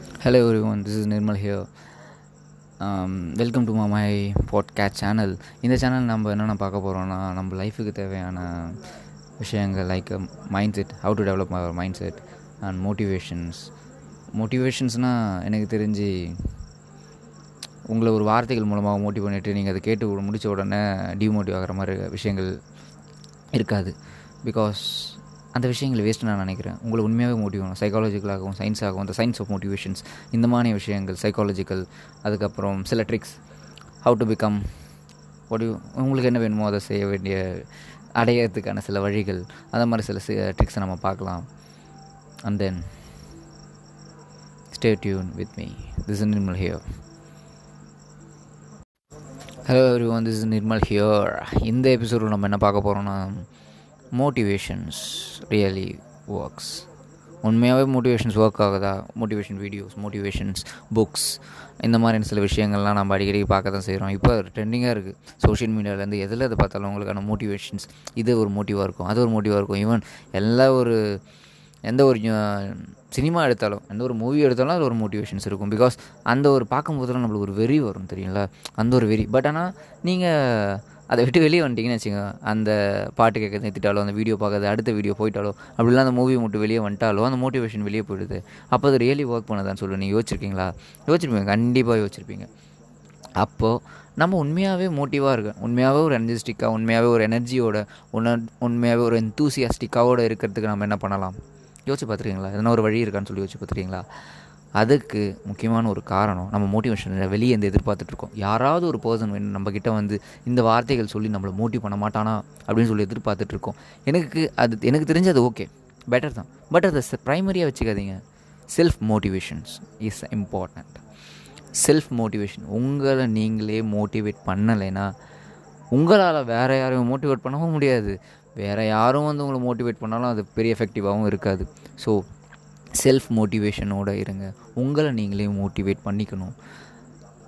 Hello everyone this is Nirmal Um, welcome to my podcast channel இந்த channel நம்ம என்னென்ன பார்க்க போகிறோம்னா நம்ம லைஃபுக்கு தேவையான விஷயங்கள் like mindset how to develop our mindset and motivations மோட்டிவேஷன்ஸ்னால் எனக்கு தெரிஞ்சு உங்களை ஒரு வார்த்தைகள் மூலமாக மோட்டிவ் பண்ணிவிட்டு நீங்கள் அதை கேட்டு முடித்த உடனே டிமோட்டிவ் ஆகிற மாதிரி விஷயங்கள் இருக்காது. பிகாஸ் அந்த விஷயங்கள் வேஸ்ட்டு நான் நினைக்கிறேன். உங்களை உண்மையாகவே மோட்டிவ் ஆகும் சைக்காலஜிக்கலாகவும் சயின்ஸாகவும் அந்த சயின்ஸ் ஆஃப் மோட்டிவேஷன்ஸ் இந்த மாதிரி விஷயங்கள் சைக்காலஜிக்கல் அதுக்கப்புறம் சில ட்ரிக்ஸ் ஹவு டு பிகம் ஒடி உங்களுக்கு என்ன வேணுமோ அதை செய்ய வேண்டிய அடையிறதுக்கான சில வழிகள் அந்த மாதிரி சில ட்ரிக்ஸை நம்ம பார்க்கலாம். And then stay tune with me this is Nirmal here hello every one this is Nirmal here இந்த எபிசோடில் நம்ம என்ன பார்க்க போகிறோம்னா மோட்டிவேஷன்ஸ் ரியலி ஒர்க்ஸ் உண்மையாகவே மோட்டிவேஷன்ஸ் ஒர்க் ஆகுதா? மோட்டிவேஷன் வீடியோஸ் மோட்டிவேஷன்ஸ் புக்ஸ் இந்த மாதிரி சில விஷயங்கள்லாம் நம்ம அடிக்கடி பார்க்க தான் செய்கிறோம் இப்போ ட்ரெண்டிங்காக இருக்குது சோஷியல் மீடியாவிலேருந்து எதில் எதை பார்த்தாலும் உங்களுக்கான மோட்டிவேஷன்ஸ் இது ஒரு மோட்டிவாக இருக்கும் அது ஒரு மோட்டிவாக இருக்கும். ஈவன் எல்லா ஒரு எந்த ஒரு சினிமா எடுத்தாலும் எந்த ஒரு மூவி எடுத்தாலும் அது ஒரு மோட்டிவேஷன்ஸ் இருக்கும். பிகாஸ் அந்த ஒரு பார்க்கும்போதெல்லாம் நம்மளுக்கு ஒரு வெறி வரும் தெரியுங்களா அந்த ஒரு வெறி. பட் ஆனால் நீங்கள் அதை விட்டு வெளியே வந்துட்டிங்கன்னு வச்சுக்கோங்க. அந்த பாட்டு கேட்க நிறுத்திட்டாலோ அந்த வீடியோ பார்க்கறது அடுத்த வீடியோ போயிட்டாலோ அப்படிலாம் அந்த மூவி மட்டும் வெளியே வந்துட்டாலோ அந்த மோட்டிவேஷன் வெளியே போயிடுது. அப்போ அது ரியலி ஒர்க் பண்ணதான்னு சொல்லி. நீங்கள் யோசிச்சிருக்கீங்களா? யோசிச்சிருப்பீங்க. கண்டிப்பாக யோசிச்சிருப்பீங்க. அப்போது நம்ம உண்மையாகவே மோட்டிவாக இருக்கு உண்மையாகவே ஒரு எனர்ஜிஸ்டிக்காக உண்மையாகவே ஒரு எனர்ஜியோட உணர் உண்மையாகவே ஒரு எந்தூசியாஸ்டிக்காவோட இருக்கிறதுக்கு நம்ம என்ன பண்ணலாம்? யோசிச்சு பார்த்துருக்கீங்களா? எதனா ஒரு வழி இருக்கான்னு சொல்லி யோசிச்சு பார்த்துருக்கீங்களா? அதுக்கு முக்கியமான ஒரு காரணம் நம்ம மோட்டிவேஷன் வெளியே இருந்து எதிர்பார்த்துட்ருக்கோம் யாராவது ஒரு பர்சன் வேணும் நம்மக்கிட்ட வந்து இந்த வார்த்தைகள் சொல்லி நம்மளை மோட்டிவ் பண்ண மாட்டானா அப்படின்னு சொல்லி எதிர்பார்த்துட்ருக்கோம் எனக்கு அது எனக்கு தெரிஞ்சு அது ஓகே பெட்டர் தான். பட் அதை ப்ரைமரியாக வச்சுக்காதீங்க. Self motivations is important self motivation உங்களை நீங்களே மோட்டிவேட் பண்ணலைன்னா உங்களால் வேறு யாரையும் மோட்டிவேட் பண்ணவும் முடியாது. வேறு யாரும் வந்து உங்களை மோட்டிவேட் பண்ணாலும் அது பெரிய எஃபெக்டிவாகவும் இருக்காது. ஸோ செல்ஃப் மோட்டிவேஷனோடு இருங்க. உங்களை நீங்களே மோட்டிவேட் பண்ணிக்கணும்.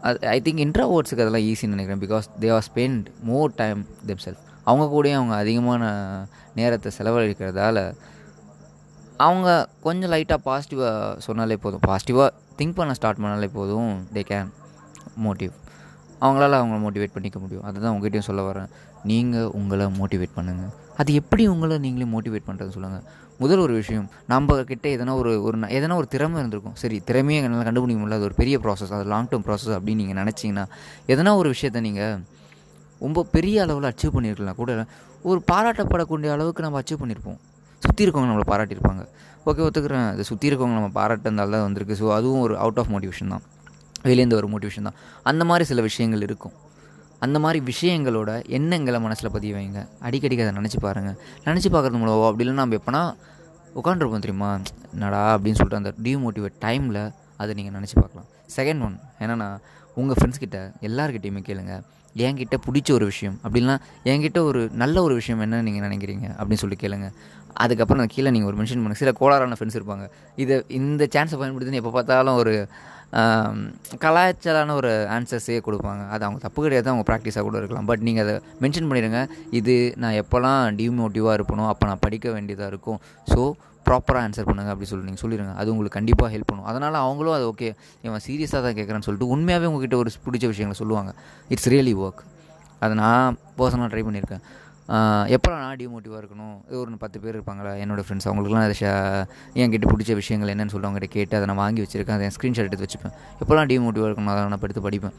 அது ஐ திங்க் இன்ட்ராவோர்ட்ஸுக்கு அதெல்லாம் ஈஸின்னு நினைக்கிறேன். Because they are spend more time them self அவங்க கூடயும் அவங்க அதிகமான நேரத்தை செலவழிக்கிறதால அவங்க கொஞ்சம் லைட்டாக பாசிட்டிவாக சொன்னாலே போதும். பாசிட்டிவாக திங்க் பண்ண ஸ்டார்ட் பண்ணாலே போதும். தே கேன் மோட்டிவ் அவங்களால அவங்கள மோட்டிவேட் பண்ணிக்க முடியும். அதுதான் உங்ககிட்டயும் சொல்ல வரேன் நீங்கள் உங்களை மோட்டிவேட் பண்ணுங்கள் அது எப்படி உங்களை நீங்களே மோட்டிவேட் பண்ணுறதுன்னு சொல்லுங்கள் முதல் ஒரு விஷயம் நம்ம கிட்டே எதனா ஒரு ஒரு எதனா ஒரு திறமை இருந்திருக்கும். சரி திறமையை என்னால் கண்டுபிடிக்க முடியல. அது ஒரு பெரிய ப்ராசஸ் அது லாங் டேர்ம் ப்ராசஸ் அப்படின்னு நீங்கள் நினச்சிங்கன்னா எதனா ஒரு விஷயத்த நீங்கள் ரொம்ப பெரிய அளவில் அச்சீவ் பண்ணியிருக்கலாம் கூட ஒரு பாராட்டப்படக்கூடிய அளவுக்கு நம்ம அச்சீவ் பண்ணியிருப்போம் சுற்றி இருக்கவங்க நம்மளை பாராட்டியிருப்பாங்க. ஓகே ஒத்துக்கிறேன். அது சுற்றி இருக்கவங்க நம்ம பாராட்டினால தான் வந்திருக்கு. ஸோ அதுவும் ஒரு அவுட் ஆஃப் மோட்டிவேஷன் தான். வெளியேந்து ஒரு மோட்டிவேஷன் தான். அந்த மாதிரி சில விஷயங்கள் இருக்கும். அந்த மாதிரி விஷயங்களோட எண்ணங்களை மனசில் பதிய வைங்க. அடிக்கடிக்கு அதை நினச்சி பாருங்கள் நினச்சி பார்க்குறது மூலமாக அப்படி இல்லைன்னா நம்ம எப்போனா உட்காந்துருப்போம் தெரியுமா? என்னடா? அப்படின்னு சொல்லிட்டு அந்த டிமோட்டிவேட் டைமில் அதை நீங்கள் நினச்சி பார்க்கலாம். செகண்ட் ஒன் என்னென்னா உங்கள் ஃப்ரெண்ட்ஸ் கிட்ட எல்லாருக்கிட்டையுமே கேளுங்க. என்கிட்ட பிடிச்ச ஒரு விஷயம் அப்படின்னா என்கிட்ட ஒரு நல்ல ஒரு விஷயம் என்ன நீங்கள் நினைக்கிறீங்க அப்படின்னு சொல்லி கேளுங்க. அதுக்கப்புறம் கீழே நீங்கள் ஒரு மென்ஷன் பண்ணுங்க. சில கோளாறான ஃப்ரெண்ட்ஸ் இருப்பாங்க. இதை இந்த சான்ஸை பயன்படுத்தினு எப்போ பார்த்தாலும் ஒரு கலாச்சாரான ஒரு ஆன்சர்ஸே கொடுப்பாங்க. அது அவங்க தப்பு கிடையாது அவங்க ப்ராக்டிஸாக கூட இருக்கலாம். பட் நீங்கள் அதை மென்ஷன் பண்ணிடுங்க. இது நான் எப்போல்லாம் டிமோட்டிவாக இருப்பணும் அப்போ நான் படிக்க வேண்டியதாக இருக்கும். ஸோ ப்ராப்பராக ஆன்சர் பண்ணுங்கள் அப்படி சொல்லி நீங்கள் சொல்லிடுங்க. அது உங்களுக்கு கண்டிப்பாக ஹெல்ப் பண்ணும். அதனால் அவங்களும் அது ஓகே இவன் சீரியஸாக தான் கேட்குறான்னு சொல்லிட்டு உண்மையாகவே உங்ககிட்ட ஒரு பிடிச்ச விஷயங்களை சொல்லுவாங்க. இட்ஸ் ரியலி ஒர்க் அதை நான் பர்சனலாக ட்ரை பண்ணியிருக்கேன். எப்போல்லாம் நான் டிமோட்டிவாக இருக்கணும்? இது ஒரு பத்து பேர் இருப்பாங்களா? என்னோடய ஃப்ரெண்ட்ஸ் அவங்களுக்குலாம் அதை என்கிட்ட பிடிச்ச விஷயங்கள் என்னென்னு சொல்லி அவங்ககிட்ட கேட்டு அதை நான் வாங்கி வச்சுருக்கேன். அதை ஸ்க்ரீன்ஷாட் எடுத்து வச்சுப்பேன். எப்போல்லாம் டிமோட்டிவாக இருக்கணும்? அதை நான் எடுத்து படிப்பேன்.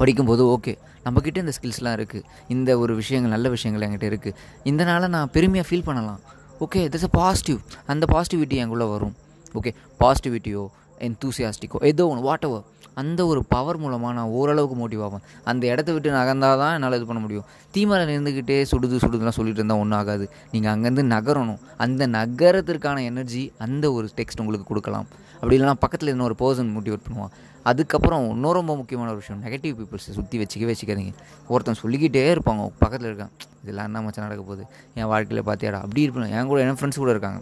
படிக்கும்போது ஓகே நம்மக்கிட்ட இந்த ஸ்கில்ஸ்லாம் இருக்குது இந்த ஒரு விஷயங்கள் நல்ல விஷயங்கள் என்கிட்ட இருக்குது இதனால் நான் பெருமையாக ஃபீல் பண்ணலாம். ஓகே திஸ் அ பாசிட்டிவ் அந்த பாசிட்டிவிட்டி எங்குள்ளே வரும். ஓகே பாசிட்டிவிட்டியோ என்தூசியாஸ்டிக்கோ ஏதோ ஒன்று வாட் எவர் அந்த ஒரு பவர் மூலமாக நான் ஓரளவுக்கு மோட்டிவ் ஆகும் அந்த இடத்த விட்டு நகர்ந்தால் தான் என்னால் இது பண்ண முடியும். தீமரில் நின்றுக்கிட்டே சுடுது சுடுதுலாம் சொல்லிட்டு இருந்தால் ஒன்றும் ஆகாது. நீங்கள் அங்கேருந்து நகரணும். அந்த நகரத்திற்கான எனர்ஜி அந்த ஒரு டெக்ஸ்ட் உங்களுக்கு கொடுக்கலாம். அப்படி இல்லைனா பக்கத்தில் இருந்த ஒரு பர்சன் மோட்டிவேட் பண்ணுவான். அதுக்கப்புறம் இன்னும் ரொம்ப முக்கியமான ஒரு விஷயம் நெகட்டிவ் பீப்புள்ஸை சுற்றி வச்சுக்கவே வச்சுக்காதீங்க. ஒருத்தன் சொல்லிக்கிட்டே இருப்பாங்க பக்கத்தில் இருக்கான். இதெல்லாம் என்ன மச்சம் நடக்க போகுது? என் வாழ்க்கையில் பார்த்தியாடா அப்படி இருப்பேன். என் கூட என் ஃப்ரெண்ட்ஸ் கூட இருக்காங்க.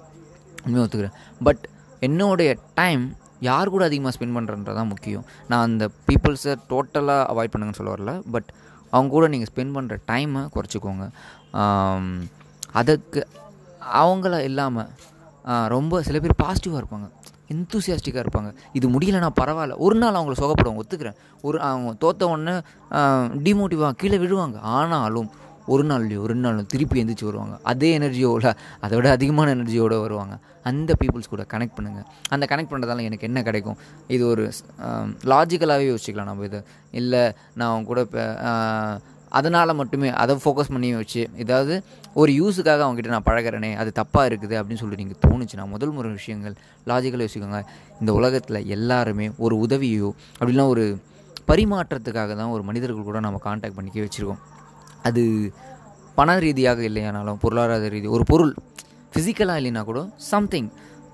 உண்மையை ஒத்துக்கிறேன். பட் என்னுடைய டைம் யார் கூட அதிகமாக ஸ்பெண்ட் பண்ணுறன்றதான் முக்கியம். நான் அந்த பீப்புள்ஸை டோட்டலாக அவாய்ட் பண்ணுங்கன்னு சொல்ல வரல. பட் அவங்க கூட நீங்கள் ஸ்பெண்ட் பண்ணுற டைமை குறைச்சிக்கோங்க. அதுக்கு அவங்கள இல்லாமல் ரொம்ப சில பேர் பாசிட்டிவாக இருப்பாங்க. எந்தூசியாஸ்டிக்காக இருப்பாங்க. இது முடியலைன்னா பரவாயில்ல. ஒரு நாள் அவங்கள சுகப்படுவாங்க. ஒத்துக்கிறேன். ஒரு அவங்க தோத்த உடனே டிமோட்டிவாக கீழே விழுவாங்க. ஆனாலும் ஒரு நாள்லையோ ரெண்டு நாளும் திருப்பி எந்திரிச்சு வருவாங்க. அதே எனர்ஜியோட அதை விட அதிகமான எனர்ஜியோடு வருவாங்க. அந்த பீப்புள்ஸ் கூட கனெக்ட் பண்ணுங்கள் அந்த கனெக்ட் பண்ணுறதால எனக்கு என்ன கிடைக்கும்? இது ஒரு லாஜிக்கலாகவே யோசிக்கலாம் நம்ம இதை. இல்லை நான் அவங்க கூட இப்போ அதனால் மட்டுமே அதை ஃபோக்கஸ் பண்ணி வச்சு ஏதாவது ஒரு யூஸுக்காக அவங்ககிட்ட நான் பழகிறேனே அது தப்பாக இருக்குது அப்படின்னு சொல்லிட்டு நீங்கள் தோணுச்சுன்னா முதல் முறை விஷயங்கள் லாஜிக்கலாக யோசிக்கோங்க. இந்த உலகத்தில் எல்லாருமே ஒரு உதவியோ அப்படின்னா ஒரு பரிமாற்றத்துக்காக தான் ஒரு மனிதர்கள் கூட நம்ம காண்டாக்ட் பண்ணிக்க வச்சுருக்கோம். அது பண ரீதியாக இல்லையானாலும் பொருளாதார ரீதி ஒரு பொருள் ஃபிசிக்கலாக இல்லைனா கூட சம்திங்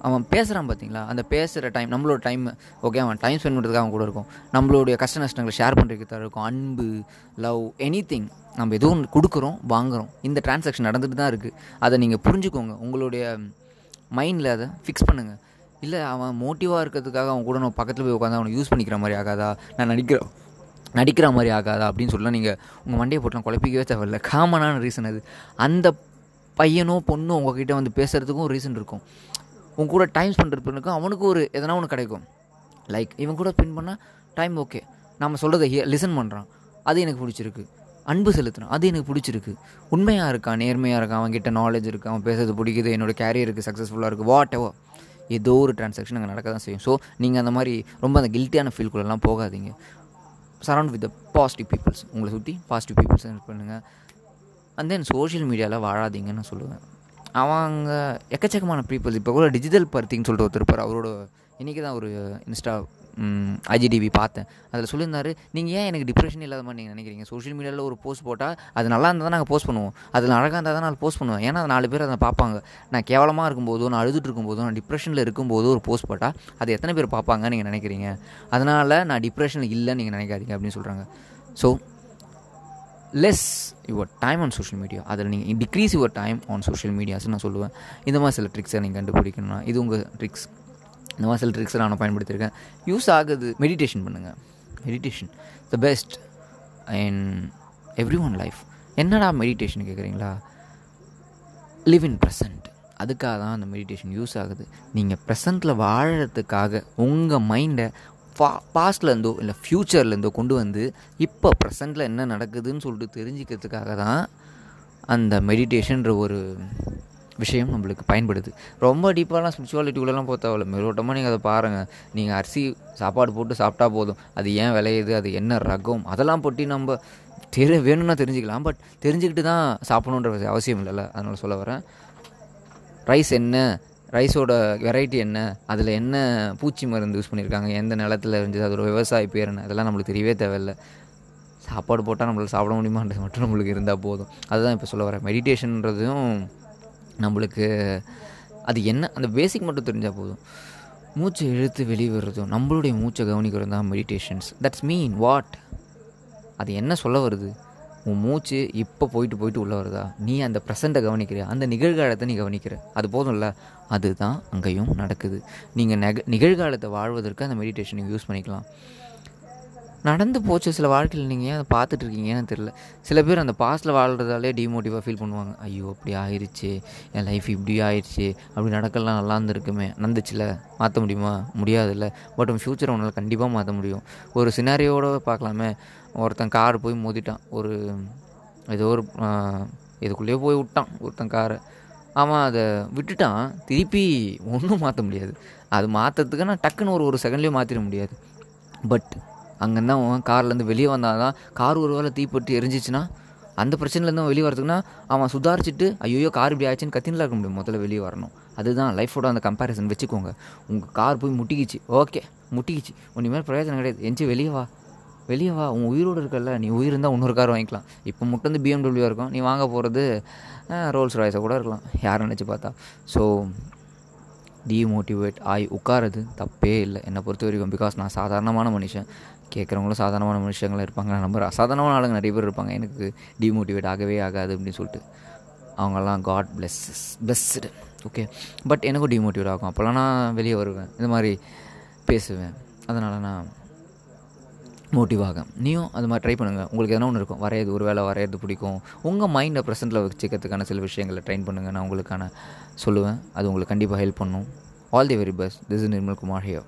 அவன் பேசுகிறான் பார்த்தீங்களா அந்த பேசுகிற டைம் நம்மளோட டைம் ஓகே அவன் டைம் ஸ்பெண்ட் பண்ணுறதுக்கு அவன் கூட இருக்கும். நம்மளுடைய கஷ்ட நஷ்டங்களை ஷேர் பண்ணுறதுக்கு தான் இருக்கும். அன்பு லவ் எனி திங் நம்ம எதுவும் ஒன்று கொடுக்குறோம் வாங்குகிறோம் இந்த டிரான்சாக்ஷன் நடந்துட்டு தான் இருக்குது அதை நீங்கள் புரிஞ்சுக்கோங்க. உங்களுடைய மைண்டில் அதை ஃபிக்ஸ் பண்ணுங்கள் இல்லை அவன் மோட்டிவாக இருக்கிறதுக்காக அவன் கூட நான் பக்கத்தில் போய் உட்காந்து அவனை யூஸ் பண்ணிக்கிற மாதிரி ஆகாதா? நான் நடிக்கிறேன் நடிக்கிற மாதிரி ஆகாதா அப்படின்னு சொல்லலாம் நீங்கள் உங்கள் மண்டையை போட்டலாம் குழப்பிக்கவே தேவையில்ல. காமனான ரீசன் அது. அந்த பையனோ பொண்ணோ உங்ககிட்ட வந்து பேசுகிறதுக்கும் ரீசன் இருக்கும். உங்க கூட டைம் ஸ்பெண்ட் பண்ணுறதுக்கும் அவனுக்கும் ஒரு எதனா ஒன்று கிடைக்கும். லைக் இவன் கூட ஸ்பெண்ட் பண்ணால் டைம் ஓகே நம்ம சொல்கிறத லிசன் பண்ணுறான் அது எனக்கு பிடிச்சிருக்கு. அன்பு செலுத்துறான். அது எனக்கு பிடிச்சிருக்கு. உண்மையாக இருக்கான் நேர்மையாக இருக்கான் அவன்கிட்ட நாலேஜ் இருக்குது அவன் பேசுறது பிடிக்குது என்னோட கேரியருக்கு சக்ஸஸ்ஃபுல்லாக இருக்குது வாட் எவர் ஏதோ ஒரு டிரான்சாக்ஷன் அங்கே நடக்க தான் செய்யும். ஸோ நீங்கள் அந்த மாதிரி ரொம்ப அந்த கில்ட்டியான ஃபீல்குள்ளெல்லாம் போகாதீங்க. Surround with the positive peoples உங்களை சுற்றி பாசிட்டிவ் பீப்புள்ஸ் பண்ணுங்கள் அண்ட் தென் சோஷியல் மீடியாவில் வாழாதீங்கன்னு சொல்லுவேன். அவங்க எக்கச்சக்கமான பீப்புள்ஸ் இப்போ கூட டிஜிட்டல் பர்த்தின்னு சொல்லிட்டு ஒருத்தர் இருப்பார். அவரோட இன்றைக்கி தான் ஒரு இன்ஸ்டா ஐஜிடிவி பார்த்தேன். அதில் சொல்லியிருந்தாரு நீங்கள் ஏன் எனக்கு டிப்ரெஷன் இல்லாத மாதிரி நீங்கள் நினைக்கிறீங்க? சோஷியல் மீடியாவில் ஒரு போஸ்ட் போட்டால் அது நல்லா இருந்தால் தான் நாங்கள் போஸ்ட் பண்ணுவோம். அதில் அழகாக இருந்தால் தான் நான் போஸ்ட் பண்ணுவேன் ஏன்னா நாலு பேர் அதை பார்ப்பாங்க. நான் கேவலமாக இருக்கும்போதோ நான் அழுதுட்டு இருக்கும்போதோ நான் டிப்ரெஷனில் இருக்கும்போதோ ஒரு போஸ்ட் போட்டால் அது எத்தனை பேர் பார்ப்பாங்க நீங்கள் நினைக்கிறீங்க? அதனால் நான் டிப்ரெஷனில் இல்லைன்னு நீங்கள் நினைக்காதீங்க அப்படின்னு சொல்கிறாங்க so less your time on social media அதில் நீங்கள் decrease your time on social medias நான் சொல்லுவேன். இந்த மாதிரி சில ட்ரிக்ஸை நீங்கள் கண்டுபிடிக்கணும்னா இது உங்கள் ட்ரிக்ஸ் இந்த மாதிரி சில ட்ரிக்ஸை நான் பயன்படுத்தியிருக்கேன். யூஸ் ஆகுது. மெடிடேஷன் பண்ணுங்கள் meditation the best in everyone life என்னடா மெடிடேஷன் கேட்குறீங்களா லிவ் இன் ப்ரெசன்ட் அதுக்காக தான் அந்த மெடிடேஷன் யூஸ் ஆகுது. நீங்கள் ப்ரெசண்ட்டில் வாழறதுக்காக உங்கள் மைண்டை பா பாஸ்ட்லேருந்தோ இல்லை ஃப்யூச்சர்லேருந்தோ கொண்டு வந்து இப்போ ப்ரெசண்ட்டில் என்ன நடக்குதுன்னு சொல்லிட்டு தெரிஞ்சுக்கிறதுக்காக தான் அந்த மெடிடேஷன்ற ஒரு விஷயம் நம்மளுக்கு பயன்படுது. ரொம்ப டீப்பாலாம் ஸ்பிரிச்சுவாலிட்டிக்குள்ளெல்லாம் போக தேவையில்ல மெருவட்டமாக நீங்கள் அதை பாருங்கள் நீங்கள் அரிசி சாப்பாடு போட்டு சாப்பிட்டா போதும். அது ஏன் விளையுது? அது என்ன ரகம்? அதெல்லாம் போட்டி நம்ம தெரி வேணும்னா தெரிஞ்சுக்கலாம். பட் தெரிஞ்சுக்கிட்டு தான் சாப்பிடணுன்ற அவசியம் இல்லைல்ல. அதனால் சொல்ல வரேன். ரைஸ் என்ன? ரைஸோட வெரைட்டி என்ன? அதில் என்ன பூச்சி மருந்து யூஸ் பண்ணியிருக்காங்க எந்த நிலத்தில் இருந்துச்சு? அதோட விவசாய பேர் என்ன? அதெல்லாம் நம்மளுக்கு தெரியவே தேவையில்லை. சாப்பாடு போட்டால் நம்மளால் சாப்பிட முடியுமான்றது மட்டும் நம்மளுக்கு இருந்தால் போதும். அதுதான் இப்போ சொல்ல வரேன். மெடிடேஷன்றதும் நம்மளுக்கு அது என்ன அந்த பேசிக் மட்டும் தெரிஞ்சால் போதும். மூச்சை இழுத்து வெளியே நம்மளுடைய மூச்சை கவனிக்கிறது தான் மெடிடேஷன்ஸ் தட்ஸ் மீன் வாட் அது என்ன சொல்ல வருது? உன் மூச்சு இப்போ போயிட்டு போயிட்டு உள்ளே வருதா? நீ அந்த ப்ரெசண்ட்டை கவனிக்கிற அந்த நிகழ்காலத்தை நீ கவனிக்கிற. அது போதும்ல? அதுதான் அங்கேயும் நடக்குது. நீங்கள் நெக நிகழ்காலத்தை வாழ்வதற்கு அந்த மெடிடேஷன் நீங்கள் யூஸ் பண்ணிக்கலாம். நடந்து போச்சு சில வாழ்க்கையில். நீங்கள் ஏன் அதை பார்த்துட்டு இருக்கீங்கன்னு தெரில சில பேர் அந்த பாஸ்ட்டில் வாழ்கிறதாலே டிமோட்டிவாக ஃபீல் பண்ணுவாங்க. ஐயோ அப்படி ஆயிடுச்சு என் லைஃப் இப்படி ஆயிடுச்சு அப்படி நடக்கலாம் நல்லா இருந்திருக்குமே. நடந்துச்சுல. மாற்ற முடியுமா? முடியாதுல்ல. பட் உன் ஃப்யூச்சரை உன்னால் கண்டிப்பாக மாற்ற முடியும். ஒரு சினாரியோட பார்க்கலாமே. ஒருத்தன் கார் போய் மோதிட்டான். ஒரு ஏதோ ஒரு இதுக்குள்ளேயே போய் விட்டான். ஒருத்தன் காரை அவன் அதை விட்டுட்டான். திருப்பி ஒன்றும் மாற்ற முடியாது. அது மாற்றுறதுக்கு நான் டக்குன்னு ஒரு ஒரு செகண்ட்லேயும் மாற்றிட முடியாது. பட் அங்கேருந்து அவன் கார்லேருந்து வெளியே வந்தால் தான் கார் ஒரு வேளை தீப்பட்டு எரிஞ்சிச்சுன்னா அந்த பிரச்சனையிலேருந்து அவன் வெளியே வரதுக்குன்னா அவன் சுதாரிச்சுட்டு ஐயோ கார் இப்படி ஆச்சுன்னு கத்தினில் இருக்க முடியும் முதல்ல வெளியே வரணும். அதுதான் லைஃபோட அந்த கம்பேரிசன் வச்சுக்கோங்க. உங்கள் கார் போய் முட்டிக்கிச்சு. ஓகே முட்டிக்கிச்சு. உன்னிமேல் பிரயோஜனம் கிடையாது. எஞ்சி வெளியே வா. வெளியே வா. உன் உயிரோடு இருக்கல நீ உயிர் இருந்தால் இன்னொரு கார் வாங்கிக்கலாம். இப்போ மட்டும் வந்து பிஎம்டபிள்யூ இருக்கும். நீ வாங்க போகிறது ரோல்ஸ் ராய்ஸை கூட இருக்கலாம். யார் நினச்சி பார்த்தா. ஸோ டிமோட்டிவேட் ஆகி உட்காரது தப்பே இல்லை. என்னை பொறுத்த வரைக்கும் பிகாஸ் நான் சாதாரணமான மனுஷன். கேட்குறவங்களும் சாதாரணமான மனுஷங்களாக இருப்பாங்க. நான் நம்புறேன். அசாதாரணமான ஆளுங்க நிறைய பேர் இருப்பாங்க. எனக்கு டிமோட்டிவேட் ஆகவே ஆகாது அப்படின்னு சொல்லிட்டு. அவங்கெல்லாம் God blesses blessed okay but எனக்கும் டிமோட்டிவேட் ஆகும். அப்போல்லாம் நான் வெளியே வருவேன். இந்த மாதிரி பேசுவேன். அதனால் நான் மோட்டிவ் ஆகும் நீயும் அது மாதிரி ட்ரை பண்ணுங்கள் உங்களுக்கு எதனா ஒன்று இருக்கும். வரையது ஒரு வேலை வரையறது பிடிக்கும். உங்கள் மைண்டை ப்ரெசென்ட்டில் வச்சுக்கிறதுக்கான சில விஷயங்களை ட்ரைன் பண்ணுங்கள் நான் உங்களுக்கான சொல்லுவேன். அது உங்களுக்கு கண்டிப்பாக ஹெல்ப் பண்ணும். All the very best this is Nirmal Kumar here